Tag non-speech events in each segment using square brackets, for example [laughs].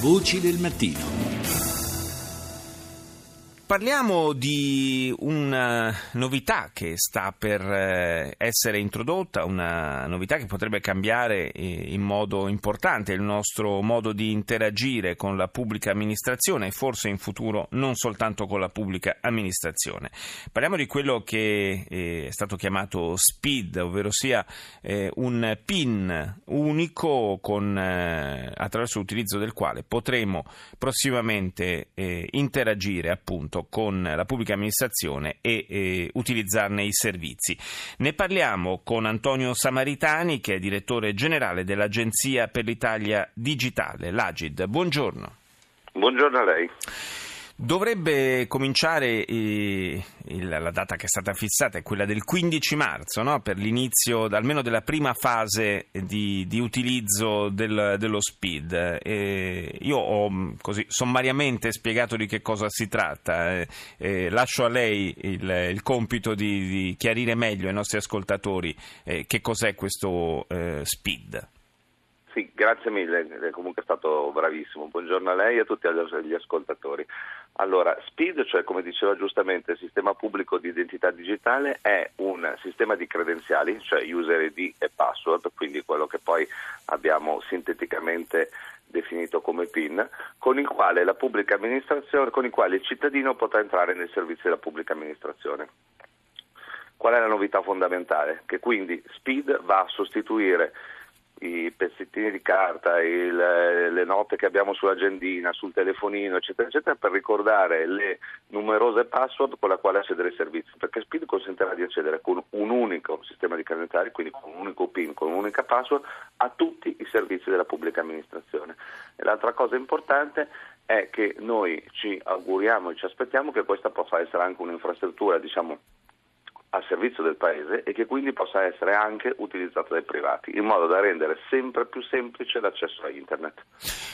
Voci del mattino. Parliamo di una novità che sta per eh, essere introdotta, una novità che potrebbe cambiare eh, in modo importante il nostro modo di interagire con la pubblica amministrazione e forse in futuro non soltanto con la pubblica amministrazione. Parliamo di quello che eh, è stato chiamato SPID, ovvero sia un PIN unico con, attraverso l'utilizzo del quale potremo prossimamente interagire appunto rapporto con la pubblica amministrazione e eh, utilizzarne i servizi. Ne parliamo con Antonio Samaritani, che è direttore generale dell'Agenzia per l'Italia Digitale, l'Agid. Buongiorno. Buongiorno a lei. Dovrebbe cominciare eh, il, la data che è stata fissata, è quella del 15 marzo, no? per l'inizio almeno della prima fase di, di utilizzo del, dello SPID. E io ho così sommariamente spiegato di che cosa si tratta, eh, eh, lascio a lei il, il compito di, di, chiarire meglio ai nostri ascoltatori eh, che cos'è questo eh, SPID. Sì, grazie mille, è comunque stato bravissimo. Buongiorno a lei e a tutti gli ascoltatori. Allora, SPID, cioè come diceva giustamente il sistema pubblico di identità digitale, è un sistema di credenziali, cioè user ID e password, quindi quello che poi abbiamo sinteticamente definito come PIN, con il quale la pubblica amministrazione, con il quale il cittadino potrà entrare nei servizi della pubblica amministrazione. Qual è la novità fondamentale? Che quindi SPID va a sostituire i pezzettini di carta, il, le note che abbiamo sull'agendina, sul telefonino, eccetera, eccetera, per ricordare le numerose password con le quali accedere ai servizi, perché Speed consentirà di accedere con un unico sistema di calendari, quindi con un unico PIN, con un'unica password, a tutti i servizi della pubblica amministrazione. E l'altra cosa importante è che noi ci auguriamo e ci aspettiamo che questa possa essere anche un'infrastruttura, diciamo, al servizio del Paese e che quindi possa essere anche utilizzato dai privati, in modo da rendere sempre più semplice l'accesso a Internet.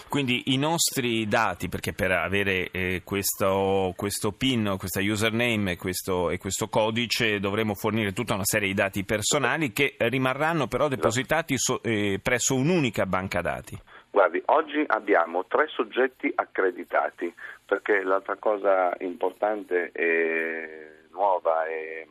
Quindi i nostri dati, perché per avere eh, questo, questo, PIN, questa username questo, e questo codice dovremo fornire tutta una serie di dati personali che rimarranno però depositati so, eh, presso un'unica banca dati. Guardi, oggi abbiamo tre soggetti accreditati, perché l'altra cosa importante e nuova e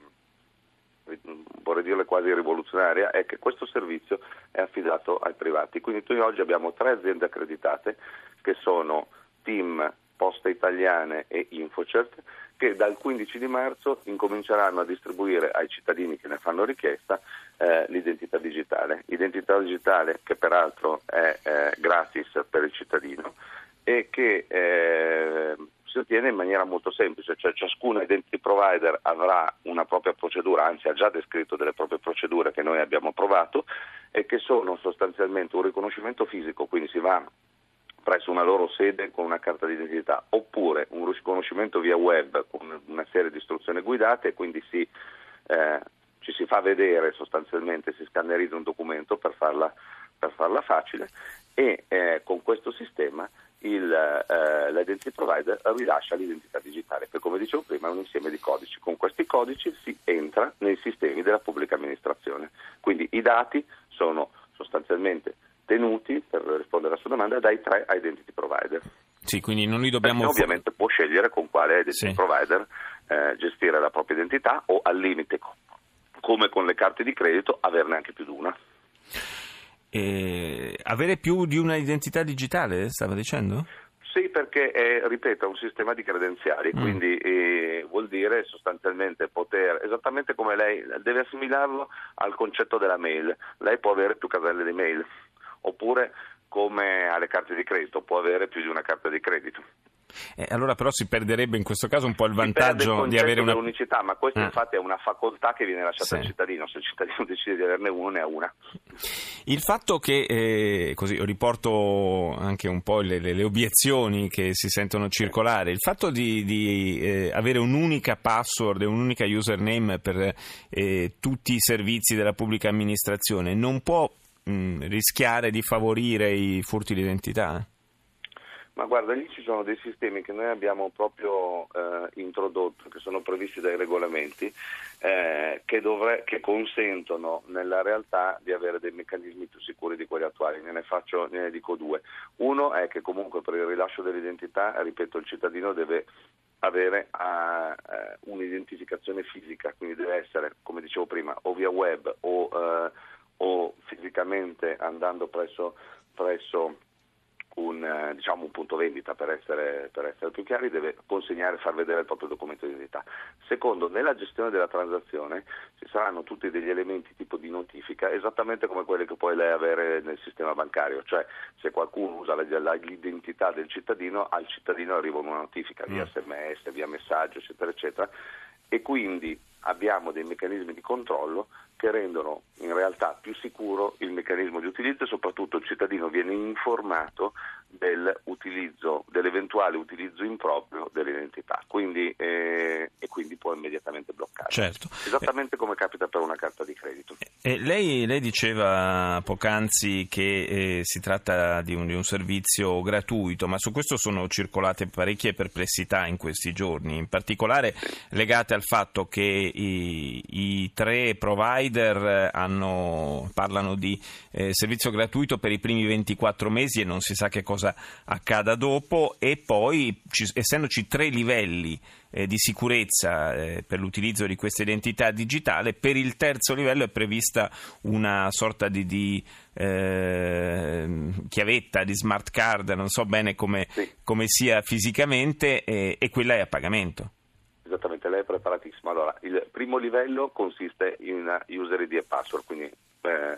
vorrei dirle quasi rivoluzionaria, è che questo servizio è affidato ai privati. Quindi noi oggi abbiamo tre aziende accreditate che sono Team, Poste Italiane e Infocert che dal 15 di marzo incominceranno a distribuire ai cittadini che ne fanno richiesta eh, l'identità digitale. Identità digitale che peraltro è eh, gratis per il cittadino e che eh, si ottiene in maniera molto semplice, cioè ciascun identity provider avrà una propria procedura, anzi ha già descritto delle proprie procedure che noi abbiamo approvato e che sono sostanzialmente un riconoscimento fisico, quindi si va presso una loro sede con una carta d'identità, oppure un riconoscimento via web con una serie di istruzioni guidate e quindi si, eh, ci si fa vedere sostanzialmente, si scannerizza un documento per farla, per farla facile e eh, con questo sistema il, eh, l'identity provider rilascia l'identità digitale, che come dicevo prima è un insieme di codici. Con questi codici si entra nei sistemi della pubblica amministrazione. Quindi i dati sono sostanzialmente tenuti, per rispondere alla sua domanda, dai tre identity provider. Sì, quindi non li dobbiamo... Perché ovviamente può scegliere con quale identity sì. provider eh, gestire la propria identità o al limite, come con le carte di credito, averne anche più di una. E avere più di una identità digitale, stava dicendo? Sì, perché è, ripeto, un sistema di credenziali, mm. quindi eh, vuol dire sostanzialmente poter, esattamente come lei, deve assimilarlo al concetto della mail. Lei può avere più caselle di mail, oppure come alle carte di credito, può avere più di una carta di credito. Eh, allora però si perderebbe in questo caso un po' il vantaggio il di avere una... unicità, ma questa ah. infatti è una facoltà che viene lasciata sì. al cittadino, se il cittadino [laughs] decide di averne uno ne ha una. Il fatto che, eh, così riporto anche un po' le, le, le, obiezioni che si sentono circolare, il fatto di, di eh, avere un'unica password e un'unica username per eh, tutti i servizi della pubblica amministrazione non può mh, rischiare di favorire i furti d'identità? Ma guarda, lì ci sono dei sistemi che noi abbiamo proprio eh, introdotto, che sono previsti dai regolamenti, eh, che, dovre- che, consentono nella realtà di avere dei meccanismi più sicuri di quelli attuali. Ne, ne, faccio, ne dico due. Uno è che comunque per il rilascio dell'identità, ripeto, il cittadino deve avere uh, un'identificazione fisica, quindi deve essere, come dicevo prima, o via web o, uh, o fisicamente andando presso, presso un, eh, diciamo, un, punto vendita per essere, per essere, più chiari, deve consegnare e far vedere il proprio documento di identità. Secondo, nella gestione della transazione ci saranno tutti degli elementi tipo di notifica, esattamente come quelli che puoi lei avere nel sistema bancario, cioè se qualcuno usa l'identità del cittadino, al cittadino arriva una notifica via sms, mm. via messaggio, eccetera, eccetera, e quindi abbiamo dei meccanismi di controllo che rendono in realtà più sicuro il meccanismo di utilizzo e soprattutto il cittadino viene informato dell'utilizzo, dell'eventuale utilizzo improprio dell'identità quindi, eh, e quindi può immediatamente bloccare. Certo. Esattamente come capita per una carta di credito. Eh, lei, lei, diceva poc'anzi che eh, si tratta di un, di un, servizio gratuito, ma su questo sono circolate parecchie perplessità in questi giorni, in particolare legate al fatto che i, i tre provider hanno, parlano di eh, servizio gratuito per i primi 24 mesi e non si sa che cosa cosa accada dopo e poi, ci, essendoci tre livelli eh, di sicurezza eh, per l'utilizzo di questa identità digitale, per il terzo livello è prevista una sorta di, di eh, chiavetta, di smart card, non so bene come, sì. come sia fisicamente, e quella è a pagamento. Esattamente, lei è preparatissimo. Allora, il primo livello consiste in user ID e password, quindi eh,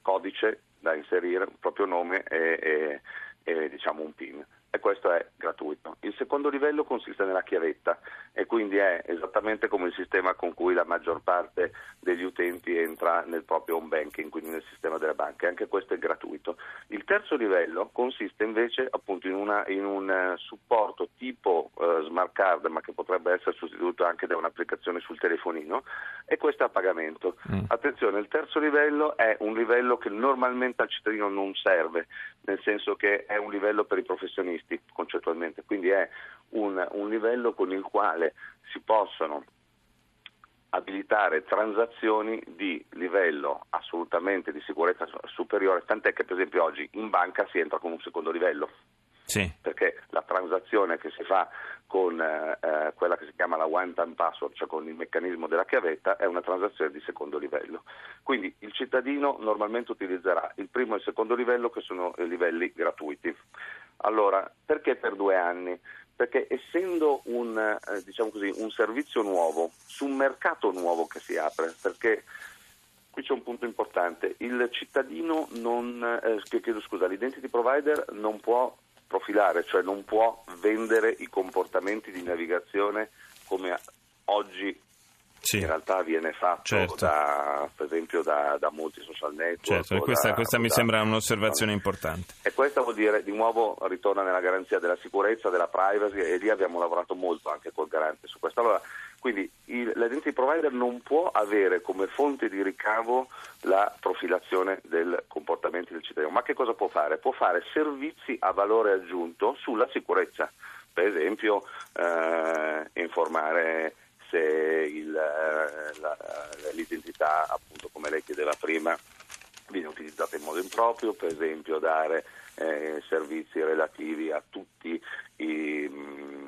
codice da inserire, proprio nome e, e e diciamo un PIN e questo è gratuito. Il secondo livello consiste nella chiavetta e quindi è esattamente come il sistema con cui la maggior parte degli utenti entra nel proprio home banking, quindi nel sistema delle banche, anche questo è gratuito. Il terzo livello consiste invece appunto in, una, in un uh, supporto tipo uh, smart card, ma che potrebbe essere sostituito anche da un'applicazione sul telefonino e questo è a pagamento. Mm. Attenzione, il terzo livello è un livello che normalmente al cittadino non serve, nel senso che è un livello per i professionisti professionisti concettualmente, quindi è un, un livello con il quale si possono abilitare transazioni di livello assolutamente di sicurezza superiore, tant'è che per esempio oggi in banca si entra con un secondo livello. Sì. Perché la transazione che si fa con eh, eh, quella che si chiama la one time password, cioè con il meccanismo della chiavetta, è una transazione di secondo livello. Quindi il cittadino normalmente utilizzerà il primo e il secondo livello che sono livelli gratuiti. Allora, perché per due anni? Perché essendo un, eh, diciamo così, un servizio nuovo, su un mercato nuovo che si apre, perché qui c'è un punto importante, il cittadino non, eh, chiedo scusa, l'identity provider non può profilare, cioè non può vendere i comportamenti di navigazione come oggi sì. in realtà viene fatto certo. da, per esempio da, da, molti social network. Certo, e questa, da, questa mi sembra un'osservazione importante. E questa vuol dire, di nuovo, ritorna nella garanzia della sicurezza, della privacy e lì abbiamo lavorato molto anche col garante su questo. Allora, quindi il, l'identity provider non può avere come fonte di ricavo la profilazione del comportamento del cittadino, ma che cosa può fare? Può fare servizi a valore aggiunto sulla sicurezza, per esempio eh, informare se il, eh, la, l'identità, appunto come lei chiedeva prima, viene utilizzata in modo improprio, per esempio dare eh, servizi relativi a tutti i, mm,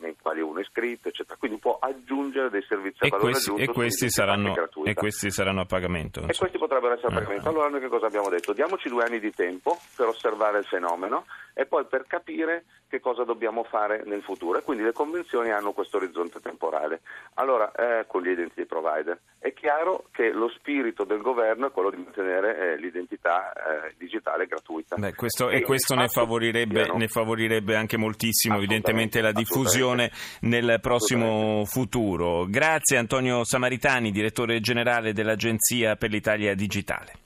nei quali uno è iscritto, eccetera. Quindi può aggiungere dei servizi a e valore questi, aggiunto e questi, saranno, e questi saranno a pagamento. E questi potrebbero essere a ah, pagamento. Ah. Allora noi che cosa abbiamo detto? Diamoci due anni di tempo per osservare il fenomeno e poi per capire che cosa dobbiamo fare nel futuro e quindi le convenzioni hanno questo orizzonte temporale. Allora, eh, con gli identity provider, è chiaro che lo spirito del governo è quello di mantenere eh, l'identità eh, digitale gratuita. Beh, questo, e, e questo ne favorirebbe, ne favorirebbe, anche moltissimo evidentemente la diffusione nel prossimo futuro. Grazie Antonio Samaritani, direttore generale dell'Agenzia per l'Italia Digitale.